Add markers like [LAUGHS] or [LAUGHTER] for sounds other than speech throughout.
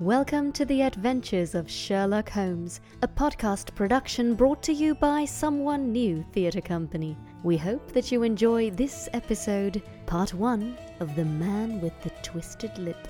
Welcome to the adventures of Sherlock Holmes, a podcast production brought to you by Someone New Theatre Company. We hope that you enjoy this episode, part one of The Man with the Twisted Lip.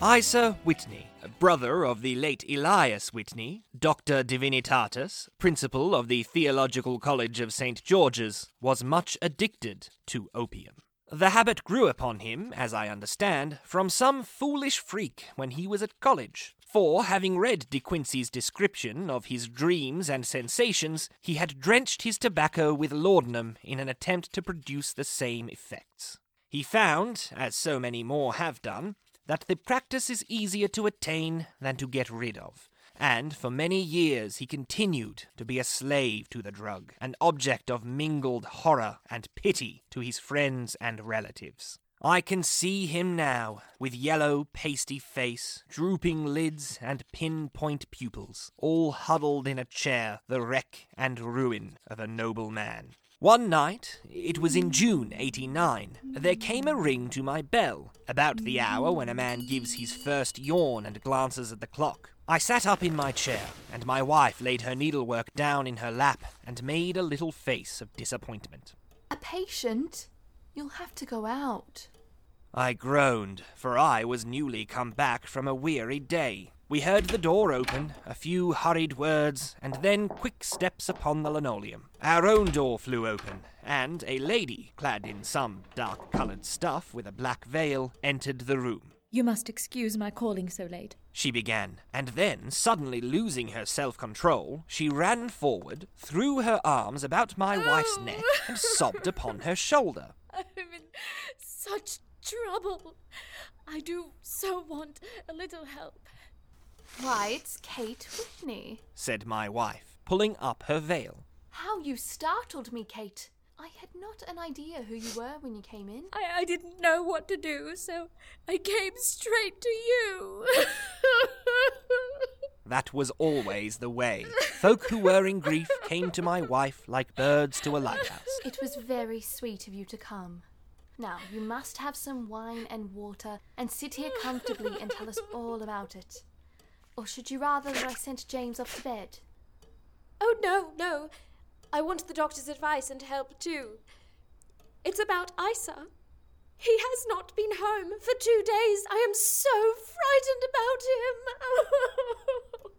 Isa Whitney, brother of the late Elias Whitney, Doctor Divinitatis, principal of the Theological College of St. George's, was much addicted to opium. The habit grew upon him, as I understand, from some foolish freak when he was at college. For, having read De Quincey's description of his dreams and sensations, he had drenched his tobacco with laudanum in an attempt to produce the same effects. He found, as so many more have done, that the practice is easier to attain than to get rid of. And for many years he continued to be a slave to the drug, an object of mingled horror and pity to his friends and relatives. I can see him now, with yellow, pasty face, drooping lids, and pinpoint pupils, all huddled in a chair, the wreck and ruin of a noble man. One night, it was in hmm. June 89, there came a ring to my bell, about the hour when a man gives his first yawn and glances at the clock. I sat up in my chair, and my wife laid her needlework down in her lap and made a little face of disappointment. A patient? You'll have to go out. I groaned, for I was newly come back from a weary day. We heard the door open, a few hurried words, and then quick steps upon the linoleum. Our own door flew open, and a lady, clad in some dark coloured stuff with a black veil, entered the room. You must excuse my calling so late. She began, and then, suddenly losing her self control, she ran forward, threw her arms about my oh. wife's neck, and sobbed upon her shoulder. I'm in such trouble. I do so want a little help. Why, it's Kate Whitney. said my wife, pulling up her veil. How you startled me, Kate. I had not an idea who you were when you came in. I, I didn't know what to do, so I came straight to you. [LAUGHS] That was always the way. Folk who were in grief came to my wife like birds to a lighthouse. It was very sweet of you to come. Now, you must have some wine and water and sit here comfortably and tell us all about it. Or should you rather that I sent James off to bed? oh, no, no. I want the doctor's advice and help too. It's about Isa. He has not been home for two days. I am so frightened about him. [LAUGHS]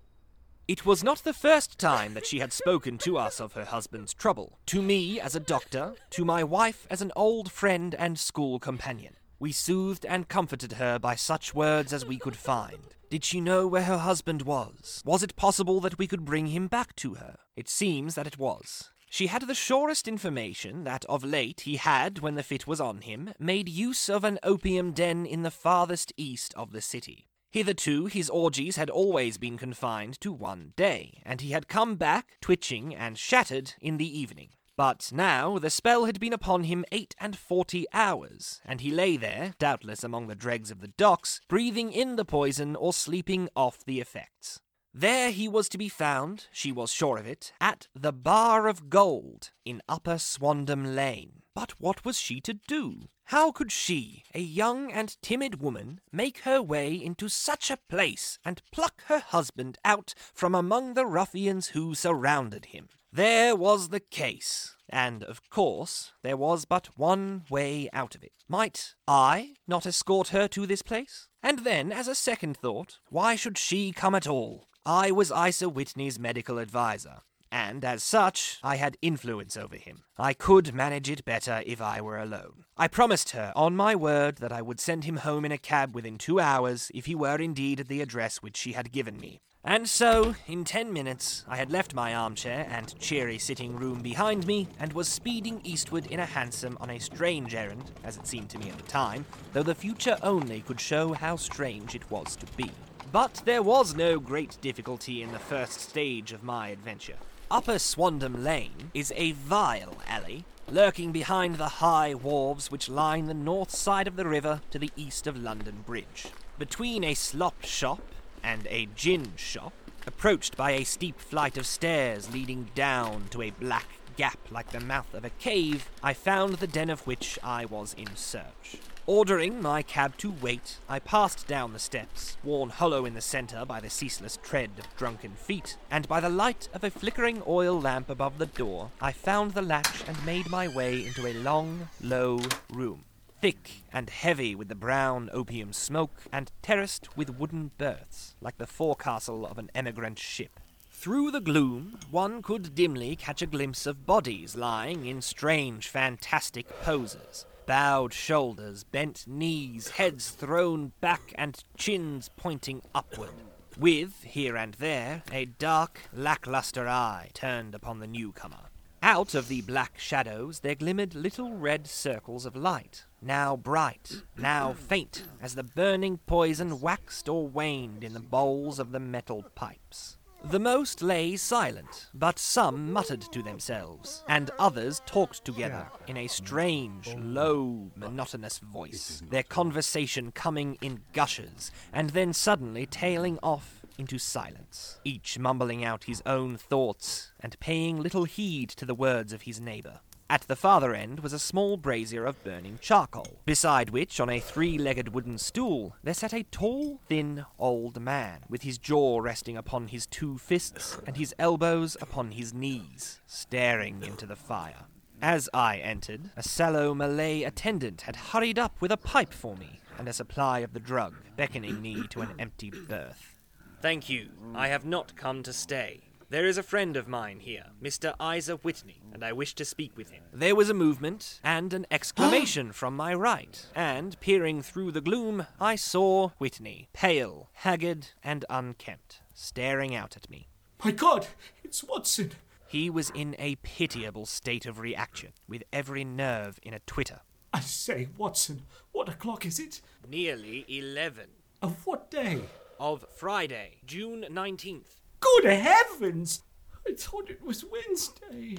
It was not the first time that she had spoken to us of her husband's trouble. To me as a doctor, to my wife as an old friend and school companion. We soothed and comforted her by such words as we could find. Did she know where her husband was? Was it possible that we could bring him back to her? It seems that it was. She had the surest information that of late he had, when the fit was on him, made use of an opium den in the farthest east of the city. Hitherto, his orgies had always been confined to one day, and he had come back, twitching and shattered, in the evening. But now the spell had been upon him eight and forty hours, and he lay there, doubtless among the dregs of the docks, breathing in the poison or sleeping off the effects. There he was to be found, she was sure of it, at the Bar of Gold in Upper Swandam Lane. But what was she to do? How could she, a young and timid woman, make her way into such a place and pluck her husband out from among the ruffians who surrounded him? There was the case, and of course there was but one way out of it. Might I not escort her to this place? And then, as a second thought, why should she come at all? I was Isa Whitney's medical adviser, and as such, I had influence over him. I could manage it better if I were alone. I promised her, on my word, that I would send him home in a cab within two hours if he were indeed at the address which she had given me. And so, in ten minutes, I had left my armchair and cheery sitting room behind me and was speeding eastward in a hansom on a strange errand, as it seemed to me at the time, though the future only could show how strange it was to be. But there was no great difficulty in the first stage of my adventure. Upper Swandam Lane is a vile alley, lurking behind the high wharves which line the north side of the river to the east of London Bridge. Between a slop shop and a gin shop, Approached by a steep flight of stairs leading down to a black gap like the mouth of a cave, I found the den of which I was in search. Ordering my cab to wait, I passed down the steps, worn hollow in the centre by the ceaseless tread of drunken feet, and by the light of a flickering oil lamp above the door, I found the latch and made my way into a long, low room, thick and heavy with the brown opium smoke, and terraced with wooden berths, like the forecastle of an emigrant ship. Through the gloom, one could dimly catch a glimpse of bodies lying in strange, fantastic poses bowed shoulders, bent knees, heads thrown back, and chins pointing upward, with, here and there, a dark, lackluster eye turned upon the newcomer. Out of the black shadows there glimmered little red circles of light, now bright, now faint, as the burning poison waxed or waned in the bowls of the metal pipes. The most lay silent, but some muttered to themselves, and others talked together in a strange, low, monotonous voice, their conversation coming in gushes, and then suddenly tailing off into silence, each mumbling out his own thoughts and paying little heed to the words of his neighbour. At the farther end was a small brazier of burning charcoal, beside which, on a three legged wooden stool, there sat a tall, thin, old man, with his jaw resting upon his two fists and his elbows upon his knees, staring into the fire. As I entered, a sallow Malay attendant had hurried up with a pipe for me and a supply of the drug, beckoning me to an empty berth. Thank you. I have not come to stay. There is a friend of mine here, Mr. Isa Whitney, and I wish to speak with him. There was a movement and an exclamation [GASPS] from my right, and peering through the gloom, I saw Whitney, pale, haggard, and unkempt, staring out at me. My God, it's Watson. He was in a pitiable state of reaction, with every nerve in a twitter. I say, Watson, what o'clock is it? Nearly eleven. Of what day? Of Friday, June 19th. Good heavens! I thought it was Wednesday.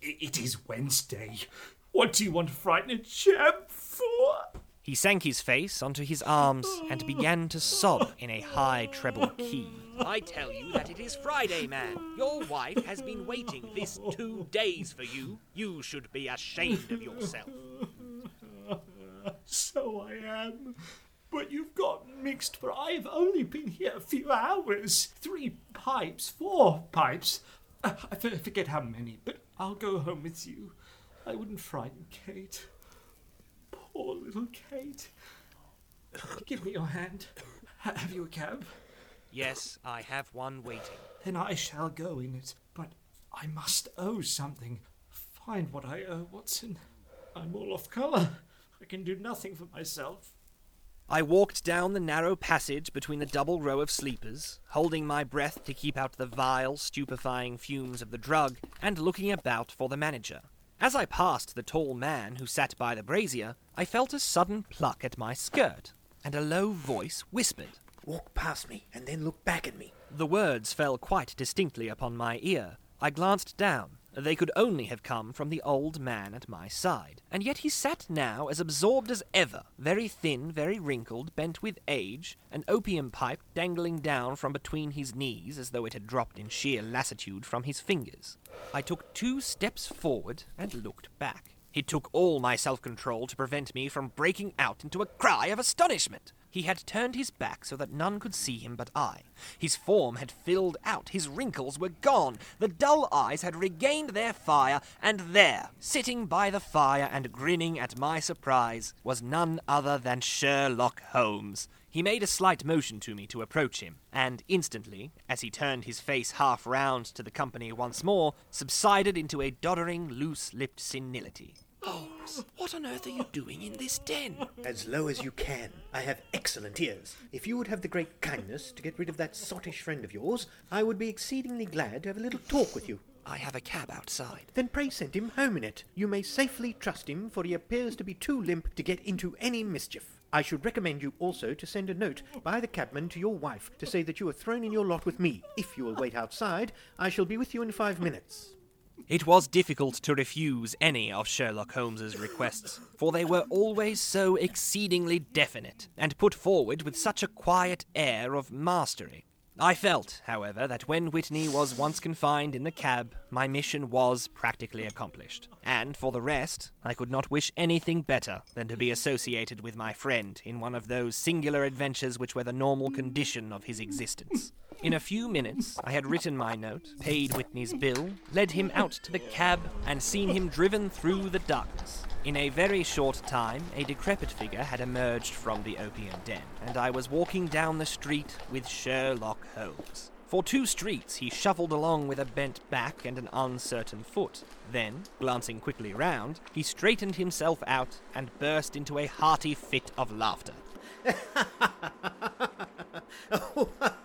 It is Wednesday. What do you want to frighten a chap for? He sank his face onto his arms and began to sob in a high treble key. I tell you that it is Friday, man. Your wife has been waiting this two days for you. You should be ashamed of yourself. So I am. But you've got mixed, for I've only been here a few hours. Three pipes, four pipes. Uh, I forget how many, but I'll go home with you. I wouldn't frighten Kate. Poor little Kate. Give me your hand. Have you a cab? Yes, I have one waiting. Then I shall go in it. But I must owe something. Find what I owe, Watson. I'm all off colour. I can do nothing for myself. I walked down the narrow passage between the double row of sleepers, holding my breath to keep out the vile, stupefying fumes of the drug, and looking about for the manager. As I passed the tall man who sat by the brazier, I felt a sudden pluck at my skirt, and a low voice whispered, Walk past me, and then look back at me. The words fell quite distinctly upon my ear. I glanced down. They could only have come from the old man at my side, and yet he sat now as absorbed as ever, very thin, very wrinkled, bent with age, an opium pipe dangling down from between his knees as though it had dropped in sheer lassitude from his fingers. I took two steps forward and looked back. It took all my self control to prevent me from breaking out into a cry of astonishment. He had turned his back so that none could see him but I. His form had filled out, his wrinkles were gone, the dull eyes had regained their fire, and there, sitting by the fire and grinning at my surprise, was none other than Sherlock Holmes. He made a slight motion to me to approach him, and instantly, as he turned his face half round to the company once more, subsided into a doddering, loose lipped senility. What on earth are you doing in this den? As low as you can. I have excellent ears. If you would have the great kindness to get rid of that sottish friend of yours, I would be exceedingly glad to have a little talk with you. I have a cab outside. Then pray send him home in it. You may safely trust him, for he appears to be too limp to get into any mischief. I should recommend you also to send a note by the cabman to your wife to say that you are thrown in your lot with me. If you will wait outside, I shall be with you in five minutes. It was difficult to refuse any of Sherlock Holmes's requests, for they were always so exceedingly definite, and put forward with such a quiet air of mastery. I felt, however, that when Whitney was once confined in the cab, my mission was practically accomplished. And for the rest, I could not wish anything better than to be associated with my friend in one of those singular adventures which were the normal condition of his existence. In a few minutes, I had written my note, paid Whitney's bill, led him out to the cab, and seen him driven through the darkness. In a very short time, a decrepit figure had emerged from the opium den, and I was walking down the street with Sherlock Holmes. For two streets he shuffled along with a bent back and an uncertain foot. Then, glancing quickly round, he straightened himself out and burst into a hearty fit of laughter. [LAUGHS]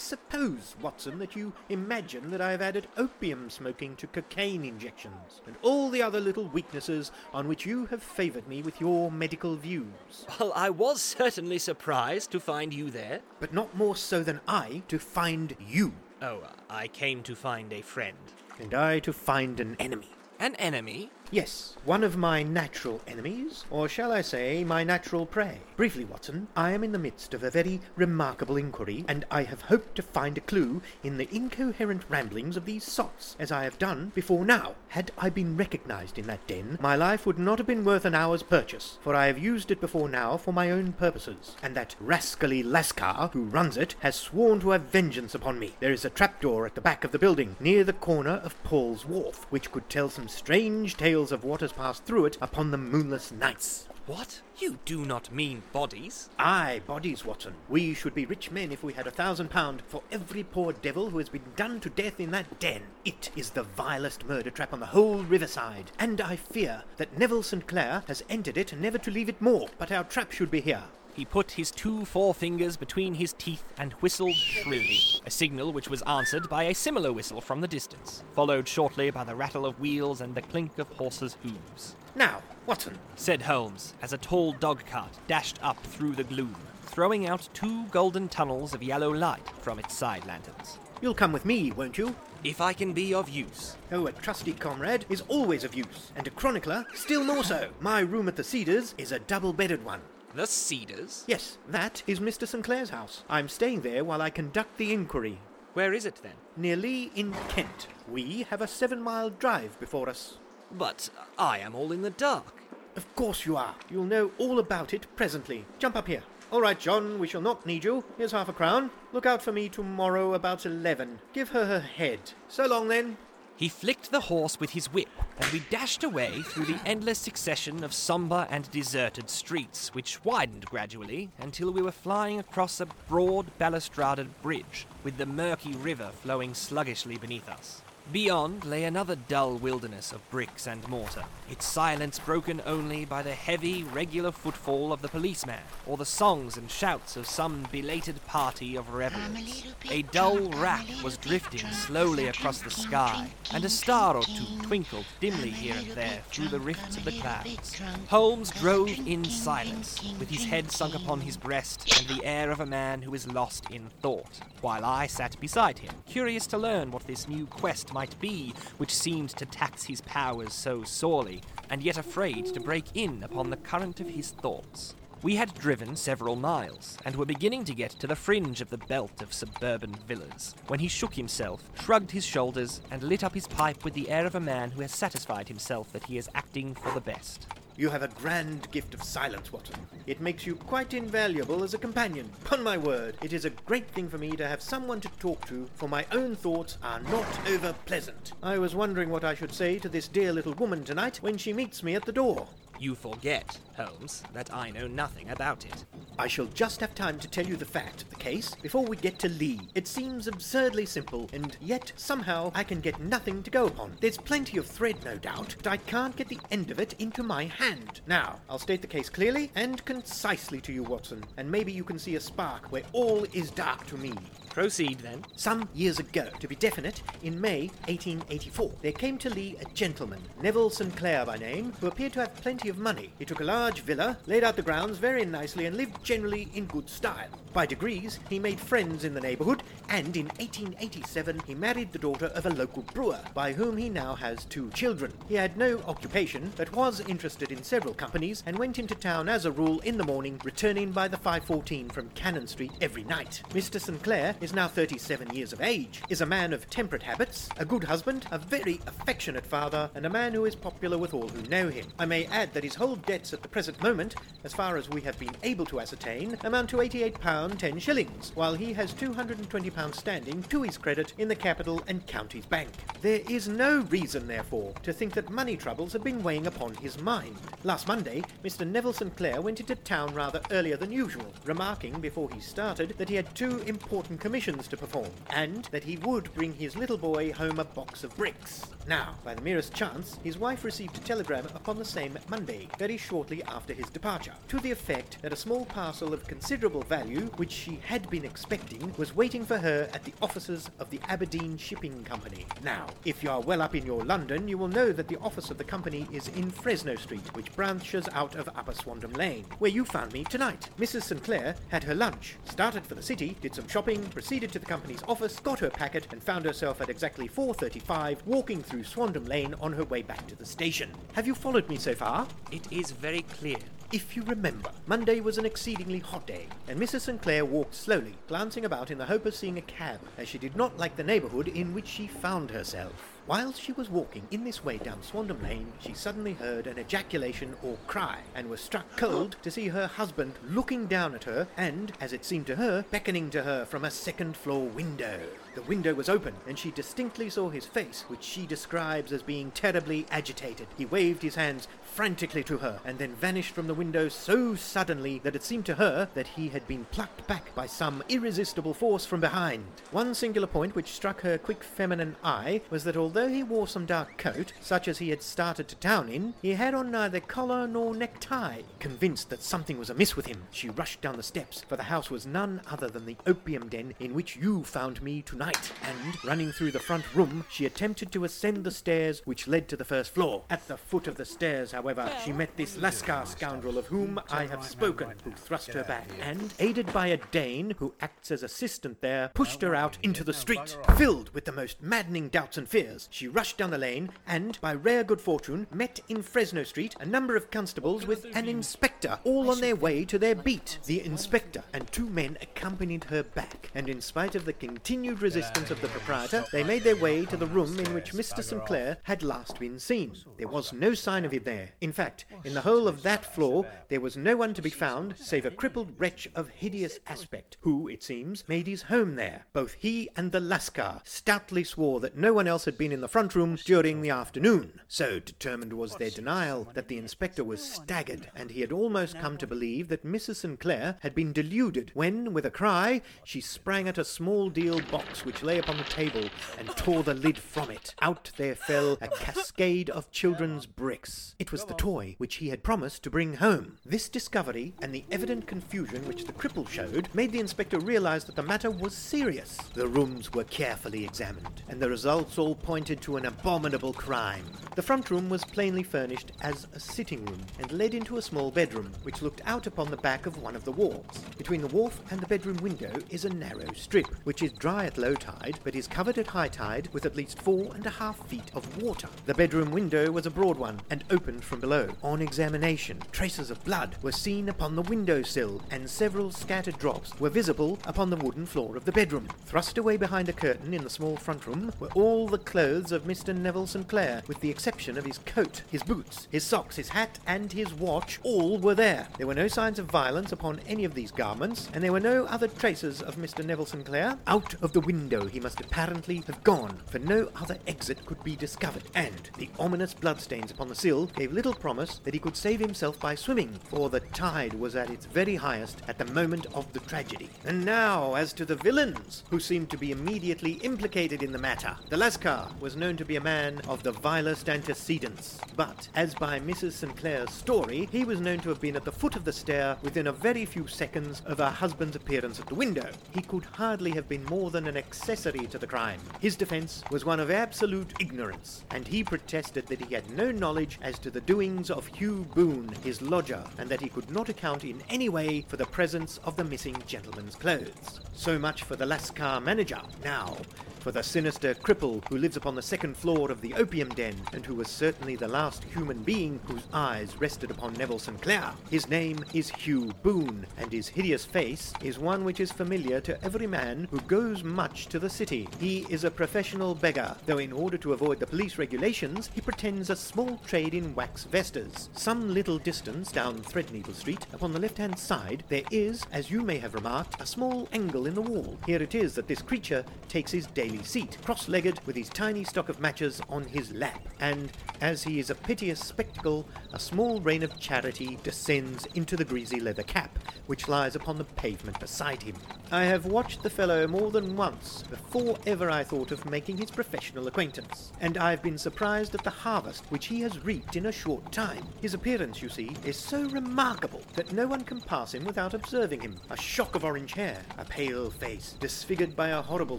I suppose, Watson, that you imagine that I have added opium smoking to cocaine injections, and all the other little weaknesses on which you have favoured me with your medical views. Well, I was certainly surprised to find you there. But not more so than I to find you, Oh, I came to find a friend. and I to find an enemy. An enemy? Yes, one of my natural enemies, or shall I say, my natural prey. Briefly, Watson, I am in the midst of a very remarkable inquiry, and I have hoped to find a clue in the incoherent ramblings of these sots, as I have done before now. Had I been recognized in that den, my life would not have been worth an hour's purchase, for I have used it before now for my own purposes, and that rascally Lascar, who runs it, has sworn to have vengeance upon me. There is a trapdoor at the back of the building, near the corner of Paul's Wharf, which could tell some strange tales of what has passed through it upon the moonless nights. What? You do not mean bodies? Aye, bodies, Watson. We should be rich men if we had a thousand pound for every poor devil who has been done to death in that den. It is the vilest murder trap on the whole riverside, and I fear that Neville St. Clair has entered it never to leave it more. But our trap should be here. He put his two forefingers between his teeth and whistled shrilly, a signal which was answered by a similar whistle from the distance, followed shortly by the rattle of wheels and the clink of horses' hooves. Now, Watson, Said Holmes, as a tall dog cart dashed up through the gloom, throwing out two golden tunnels of yellow light from its side lanterns. you'll come with me, won't you? If I can be of use. Oh, a trusty comrade is always of use, and a chronicler still more so. My room at the Cedars is a double-bedded one. The Cedars? Yes, that is Mr. St. Clair's house. I'm staying there while I conduct the inquiry. Where is it then? Near Lee in Kent. We have a seven mile drive before us. But I am all in the dark. Of course you are. You'll know all about it presently. Jump up here. All right, John, we shall not need you. Here's half a crown. Look out for me tomorrow about eleven. Give her her head. So long then. He flicked the horse with his whip, and we dashed away through the endless succession of sombre and deserted streets, which widened gradually until we were flying across a broad balustraded bridge, with the murky river flowing sluggishly beneath us. Beyond lay another dull wilderness of bricks and mortar, its silence broken only by the heavy, regular footfall of the policeman, or the songs and shouts of some belated party of revelers. A dull rack was drifting slowly across the sky, and a star or two twinkled dimly here and there through the rifts of the clouds. Holmes drove in silence, with his head sunk upon his breast and the air of a man who is lost in thought, while I sat beside him, curious to learn what this new quest might be which seemed to tax his powers so sorely, and yet afraid to break in upon the current of his thoughts. We had driven several miles, and were beginning to get to the fringe of the belt of suburban villas, when he shook himself, shrugged his shoulders, and lit up his pipe with the air of a man who has satisfied himself that he is acting for the best. You have a grand gift of silence, Watson. It makes you quite invaluable as a companion. Upon my word, it is a great thing for me to have someone to talk to, for my own thoughts are not over pleasant. I was wondering what I should say to this dear little woman tonight when she meets me at the door. You forget, Holmes, that I know nothing about it. I shall just have time to tell you the fact of the case before we get to Lee. It seems absurdly simple, and yet somehow I can get nothing to go upon. There's plenty of thread, no doubt, but I can't get the end of it into my hand. Now, I'll state the case clearly and concisely to you, Watson, and maybe you can see a spark where all is dark to me. Proceed then. Some years ago, to be definite, in May 1884, there came to Lee a gentleman, Neville St. Clair by name, who appeared to have plenty of money. He took a large villa, laid out the grounds very nicely, and lived generally in good style. By degrees, he made friends in the neighbourhood, and in 1887 he married the daughter of a local brewer, by whom he now has two children. He had no occupation, but was interested in several companies and went into town as a rule in the morning, returning by the 514 from Cannon Street every night. Mr. St. Clair is now 37 years of age, is a man of temperate habits, a good husband, a very affectionate father, and a man who is popular with all who know him. I may add that his whole debts at the present moment, as far as we have been able to ascertain, amount to £88 10 shillings, while he has £220 standing to his credit in the Capital and Counties Bank. There is no reason, therefore, to think that money troubles have been weighing upon his mind. Last Monday, Mr. Neville St. Clair went into town rather earlier than usual, remarking before he started that he had two important commissions to perform, and that he would bring his little boy home a box of bricks. Now, by the merest chance, his wife received a telegram upon the same Monday, very shortly after his departure, to the effect that a small parcel of considerable value, which she had been expecting, was waiting for her at the offices of the Aberdeen Shipping Company. Now, if you are well up in your London, you will know that the office of the company is in Fresno Street, which branches out of Upper Swandam Lane, where you found me tonight. Mrs. St. Clair had her lunch, started for the city, did some shopping, proceeded to the company's office, got her packet, and found herself at exactly 4.35 walking through Swandam Lane on her way back to the station. Have you followed me so far? It is very clear. If you remember, Monday was an exceedingly hot day, and Mrs. St. Clair walked slowly, glancing about in the hope of seeing a cab, as she did not like the neighbourhood in which she found herself. While she was walking in this way down Swandam Lane, she suddenly heard an ejaculation or cry, and was struck cold to see her husband looking down at her and, as it seemed to her, beckoning to her from a second floor window. The window was open, and she distinctly saw his face, which she describes as being terribly agitated. He waved his hands frantically to her, and then vanished from the window so suddenly that it seemed to her that he had been plucked back by some irresistible force from behind. One singular point which struck her quick feminine eye was that although he wore some dark coat, such as he had started to town in, he had on neither collar nor necktie. Convinced that something was amiss with him, she rushed down the steps, for the house was none other than the opium den in which you found me tonight, and, running through the front room, she attempted to ascend the stairs which led to the first floor. At the foot of the stairs, however, she met this Lascar scoundrel of whom I have spoken, who thrust her back, and, aided by a Dane who acts as assistant there, pushed her out into the street. Filled with the most maddening doubts and fears, she rushed down the lane, and, by rare good fortune, met in Fresno Street a number of constables with an inspector, all on their way to their beat. The inspector and two men accompanied her back, and in spite of the continued resistance of the proprietor, they made their way to the room in which Mr. St. Clair had last been seen. There was no sign of him there. In fact, in the whole of that floor, there was no one to be found save a crippled wretch of hideous aspect, who, it seems, made his home there. Both he and the Lascar stoutly swore that no one else had been in the front room during the afternoon. So determined was their denial that the inspector was staggered, and he had almost come to believe that Mrs. St. Clair had been deluded when, with a cry, she sprang at a small deal box which lay upon the table and tore the lid from it. Out there fell a cascade of children's bricks. It was the toy which he had promised to bring home. This discovery and the evident confusion which the cripple showed made the inspector realize that the matter was serious. The rooms were carefully examined, and the results all pointed to an abominable crime. The front room was plainly furnished as a sitting room and led into a small bedroom, which looked out upon the back of one of the wharves. Between the wharf and the bedroom window is a narrow strip, which is dry at low tide, but is covered at high tide with at least four and a half feet of water. The bedroom window was a broad one and opened from below. On examination, traces of blood were seen upon the window sill, and several scattered drops were visible upon the wooden floor of the bedroom. Thrust away behind a curtain in the small front room were all the clothes of Mr. Neville St. Clair, with the exception of his coat, his boots, his socks, his hat, and his watch. All were there. There were no signs of violence upon any of these garments, and there were no other traces of Mr. Neville St. Clair. Out of the window he must apparently have gone, for no other exit could be discovered, and the ominous bloodstains upon the sill gave little promise that he could save himself by swimming, for the tide was at its very highest at the moment of the tragedy. And now, as to the villains, who seemed to be immediately implicated in the matter. The Lascar was known to be a man of the vilest antecedents, but, as by Mrs. St. Clair's story, he was known to have been at the foot of the stair within a very few seconds of her husband's appearance at the window. He could hardly have been more than an accessory to the crime. His defense was one of absolute ignorance, and he protested that he had no knowledge as to the doings of Hugh Boone, his lodger, and that he could not account in any way for the presence of the missing gentleman's clothes. So much for the Lascar manager. Now, for the sinister cripple who lives upon the second floor of the opium den and who was certainly the last human being whose eyes rested upon Neville St. Clair. His name is Hugh Boone, and his hideous face is one which is familiar to every man who goes much to the city. He is a professional beggar, though in order to avoid the police regulations, he pretends a small trade in wax vestas. Some little distance down Threadneedle Street, upon the left-hand side, there is, as you may have remarked, a small angle in the wall. Here it is that this creature takes his daily seat, cross-legged with his tiny stock of matches on his lap, and, as he is a piteous spectacle, a small rain of charity descends into the greasy leather cap, which lies upon the pavement beside him. I have watched the fellow more than once before ever I thought of making his professional acquaintance, and I've been surprised at the harvest which he has reaped in a short time. His appearance, you see, is so remarkable that no one can pass him without observing him. A shock of orange hair, a pale face, disfigured by a horrible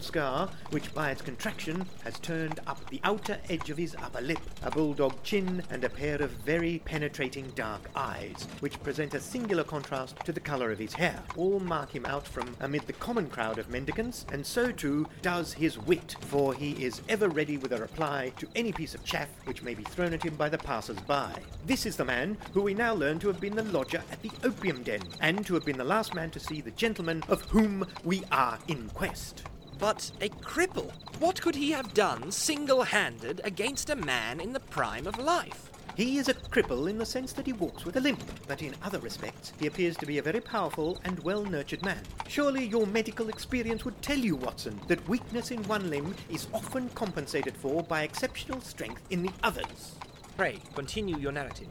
scar, which by its contraction has turned up the outer edge of his upper lip, a bulldog chin, and a pair of very penetrating dark eyes, which present a singular contrast to the colour of his hair, all mark him out from amid the common crowd of mendicants, and so too does his wit, for he is ever ready with a reply to any piece of chaff which may be thrown at him by the passers-by. This is the man who we now learn to have been the lodger at the opium den, and to have been the last man to see the gentleman of whom we are in quest. But a cripple? What could he have done single handed against a man in the prime of life? He is a cripple in the sense that he walks with a limp, but in other respects he appears to be a very powerful and well nurtured man. Surely your medical experience would tell you, Watson, that weakness in one limb is often compensated for by exceptional strength in the others. Pray, continue your narrative.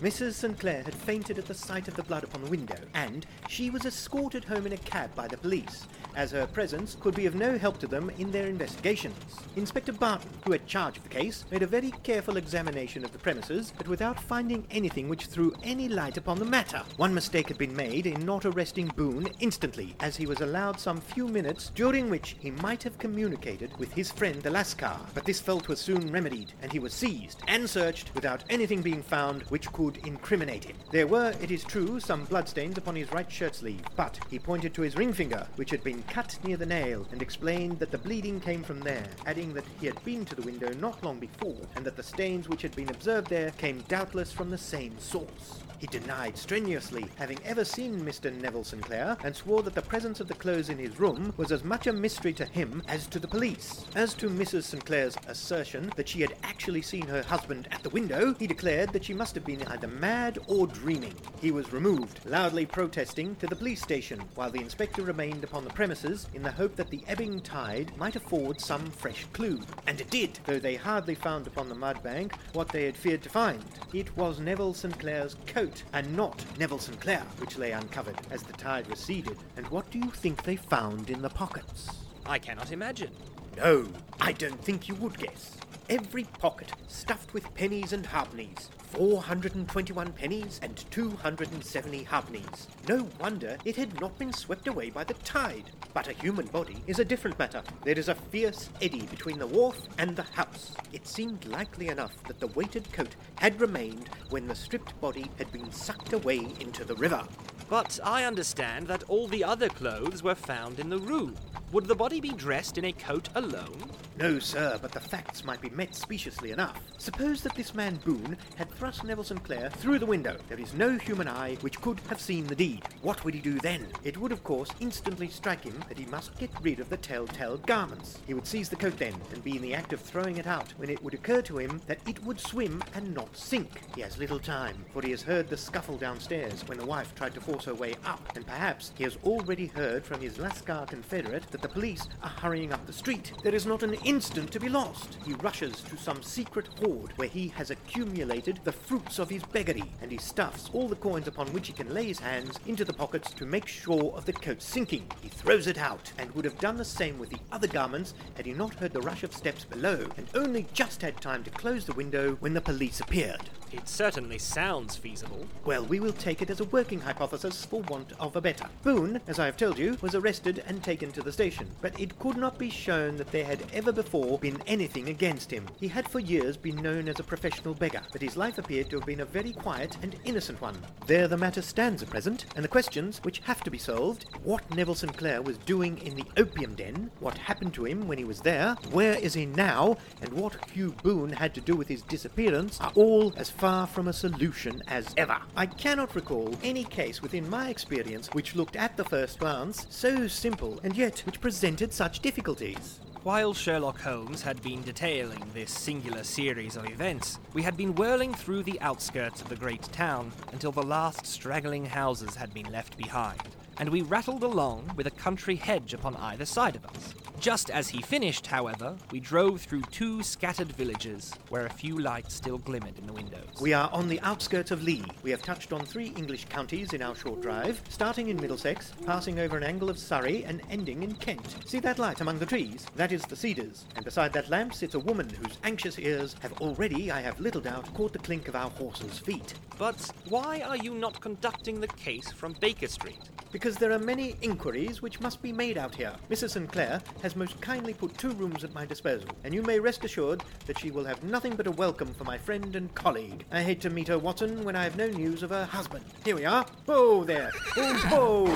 Mrs. St. Clair had fainted at the sight of the blood upon the window, and she was escorted home in a cab by the police, as her presence could be of no help to them in their investigations. Inspector Barton, who had charge of the case, made a very careful examination of the premises, but without finding anything which threw any light upon the matter. One mistake had been made in not arresting Boone instantly, as he was allowed some few minutes during which he might have communicated with his friend the Lascar, but this fault was soon remedied, and he was seized and searched without anything being found which could incriminate him. There were, it is true, some bloodstains upon his right shirt sleeve, but he pointed to his ring finger, which had been cut near the nail, and explained that the bleeding came from there, adding that he had been to the window not long before, and that the stains which had been observed there came doubtless from the same source. He denied strenuously having ever seen Mr. Neville St. Clair, and swore that the presence of the clothes in his room was as much a mystery to him as to the police. As to Mrs. St. Clair's assertion that she had actually seen her husband at the window, he declared that she must have been either mad or dreaming. He was removed, loudly protesting, to the police station, while the inspector remained upon the premises in the hope that the ebbing tide might afford some fresh clue. And it did, though they hardly found upon the mud bank what they had feared to find. It was Neville St. Clair's coat, and not Neville St. Clair, which lay uncovered as the tide receded. And what do you think they found in the pockets? I cannot imagine. No, I don't think you would guess. Every pocket stuffed with pennies and halfpennies. 421 pennies and 270 halfpennies. No wonder it had not been swept away by the tide. But a human body is a different matter. There is a fierce eddy between the wharf and the house. It seemed likely enough that the weighted coat had remained when the stripped body had been sucked away into the river. But I understand that all the other clothes were found in the room. Would the body be dressed in a coat alone? No, sir, but the facts might be met speciously enough. Suppose that this man Boone had thrust Neville St. Clair through the window. There is no human eye which could have seen the deed. What would he do then? It would, of course, instantly strike him that he must get rid of the telltale garments. He would seize the coat then, and be in the act of throwing it out, when it would occur to him that it would swim and not sink. He has little time, for he has heard the scuffle downstairs when the wife tried to force her way up, and perhaps he has already heard from his Lascar confederate that the police are hurrying up the street. There is not an instant to be lost. He rushes to some secret hoard where he has accumulated the fruits of his beggary, and he stuffs all the coins upon which he can lay his hands into the pockets to make sure of the coat sinking. He throws it out, and would have done the same with the other garments had he not heard the rush of steps below, and only just had time to close the window when the police appeared. It certainly sounds feasible. Well, we will take it as a working hypothesis for want of a better. Boone, as I have told you, was arrested and taken to the station, but it could not be shown that there had ever before been anything against him. He had for years been known as a professional beggar, but his life appeared to have been a very quiet and innocent one. There the matter stands at present, and the questions which have to be solved what Neville St. Clair was doing in the opium den, what happened to him when he was there, where is he now, and what Hugh Boone had to do with his disappearance are all as far from a solution as ever. I cannot recall any case within my experience which looked at the first glance so simple and yet which presented such difficulties. While Sherlock Holmes had been detailing this singular series of events, we had been whirling through the outskirts of the great town until the last straggling houses had been left behind, and we rattled along with a country hedge upon either side of us. Just as he finished, however, we drove through two scattered villages where a few lights still glimmered in the windows. We are on the outskirts of Lee. We have touched on three English counties in our short drive, starting in Middlesex, passing over an angle of Surrey, and ending in Kent. See that light among the trees? That is the Cedars. And beside that lamp sits a woman whose anxious ears have already, I have little doubt, caught the clink of our horses' feet. But why are you not conducting the case from Baker Street? Because there are many inquiries which must be made out here. Mrs. St. Clair has most kindly put two rooms at my disposal, and you may rest assured that she will have nothing but a welcome for my friend and colleague. I hate to meet her, Watson, when I have no news of her husband. Here we are. Whoa there. Whoa, whoa,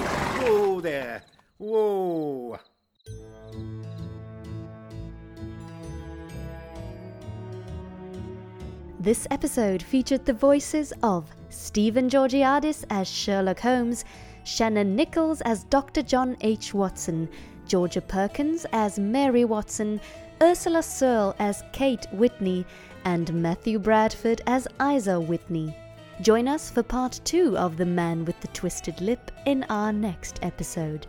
whoa there. Whoa. This episode featured the voices of Stephen Georgiadis as Sherlock Holmes, Shannon Nichols as Dr. John H. Watson, Georgia Perkins as Mary Watson, Ursula Searle as Kate Whitney, and Matthew Bradford as Isa Whitney. Join us for part two of The Man with the Twisted Lip in our next episode.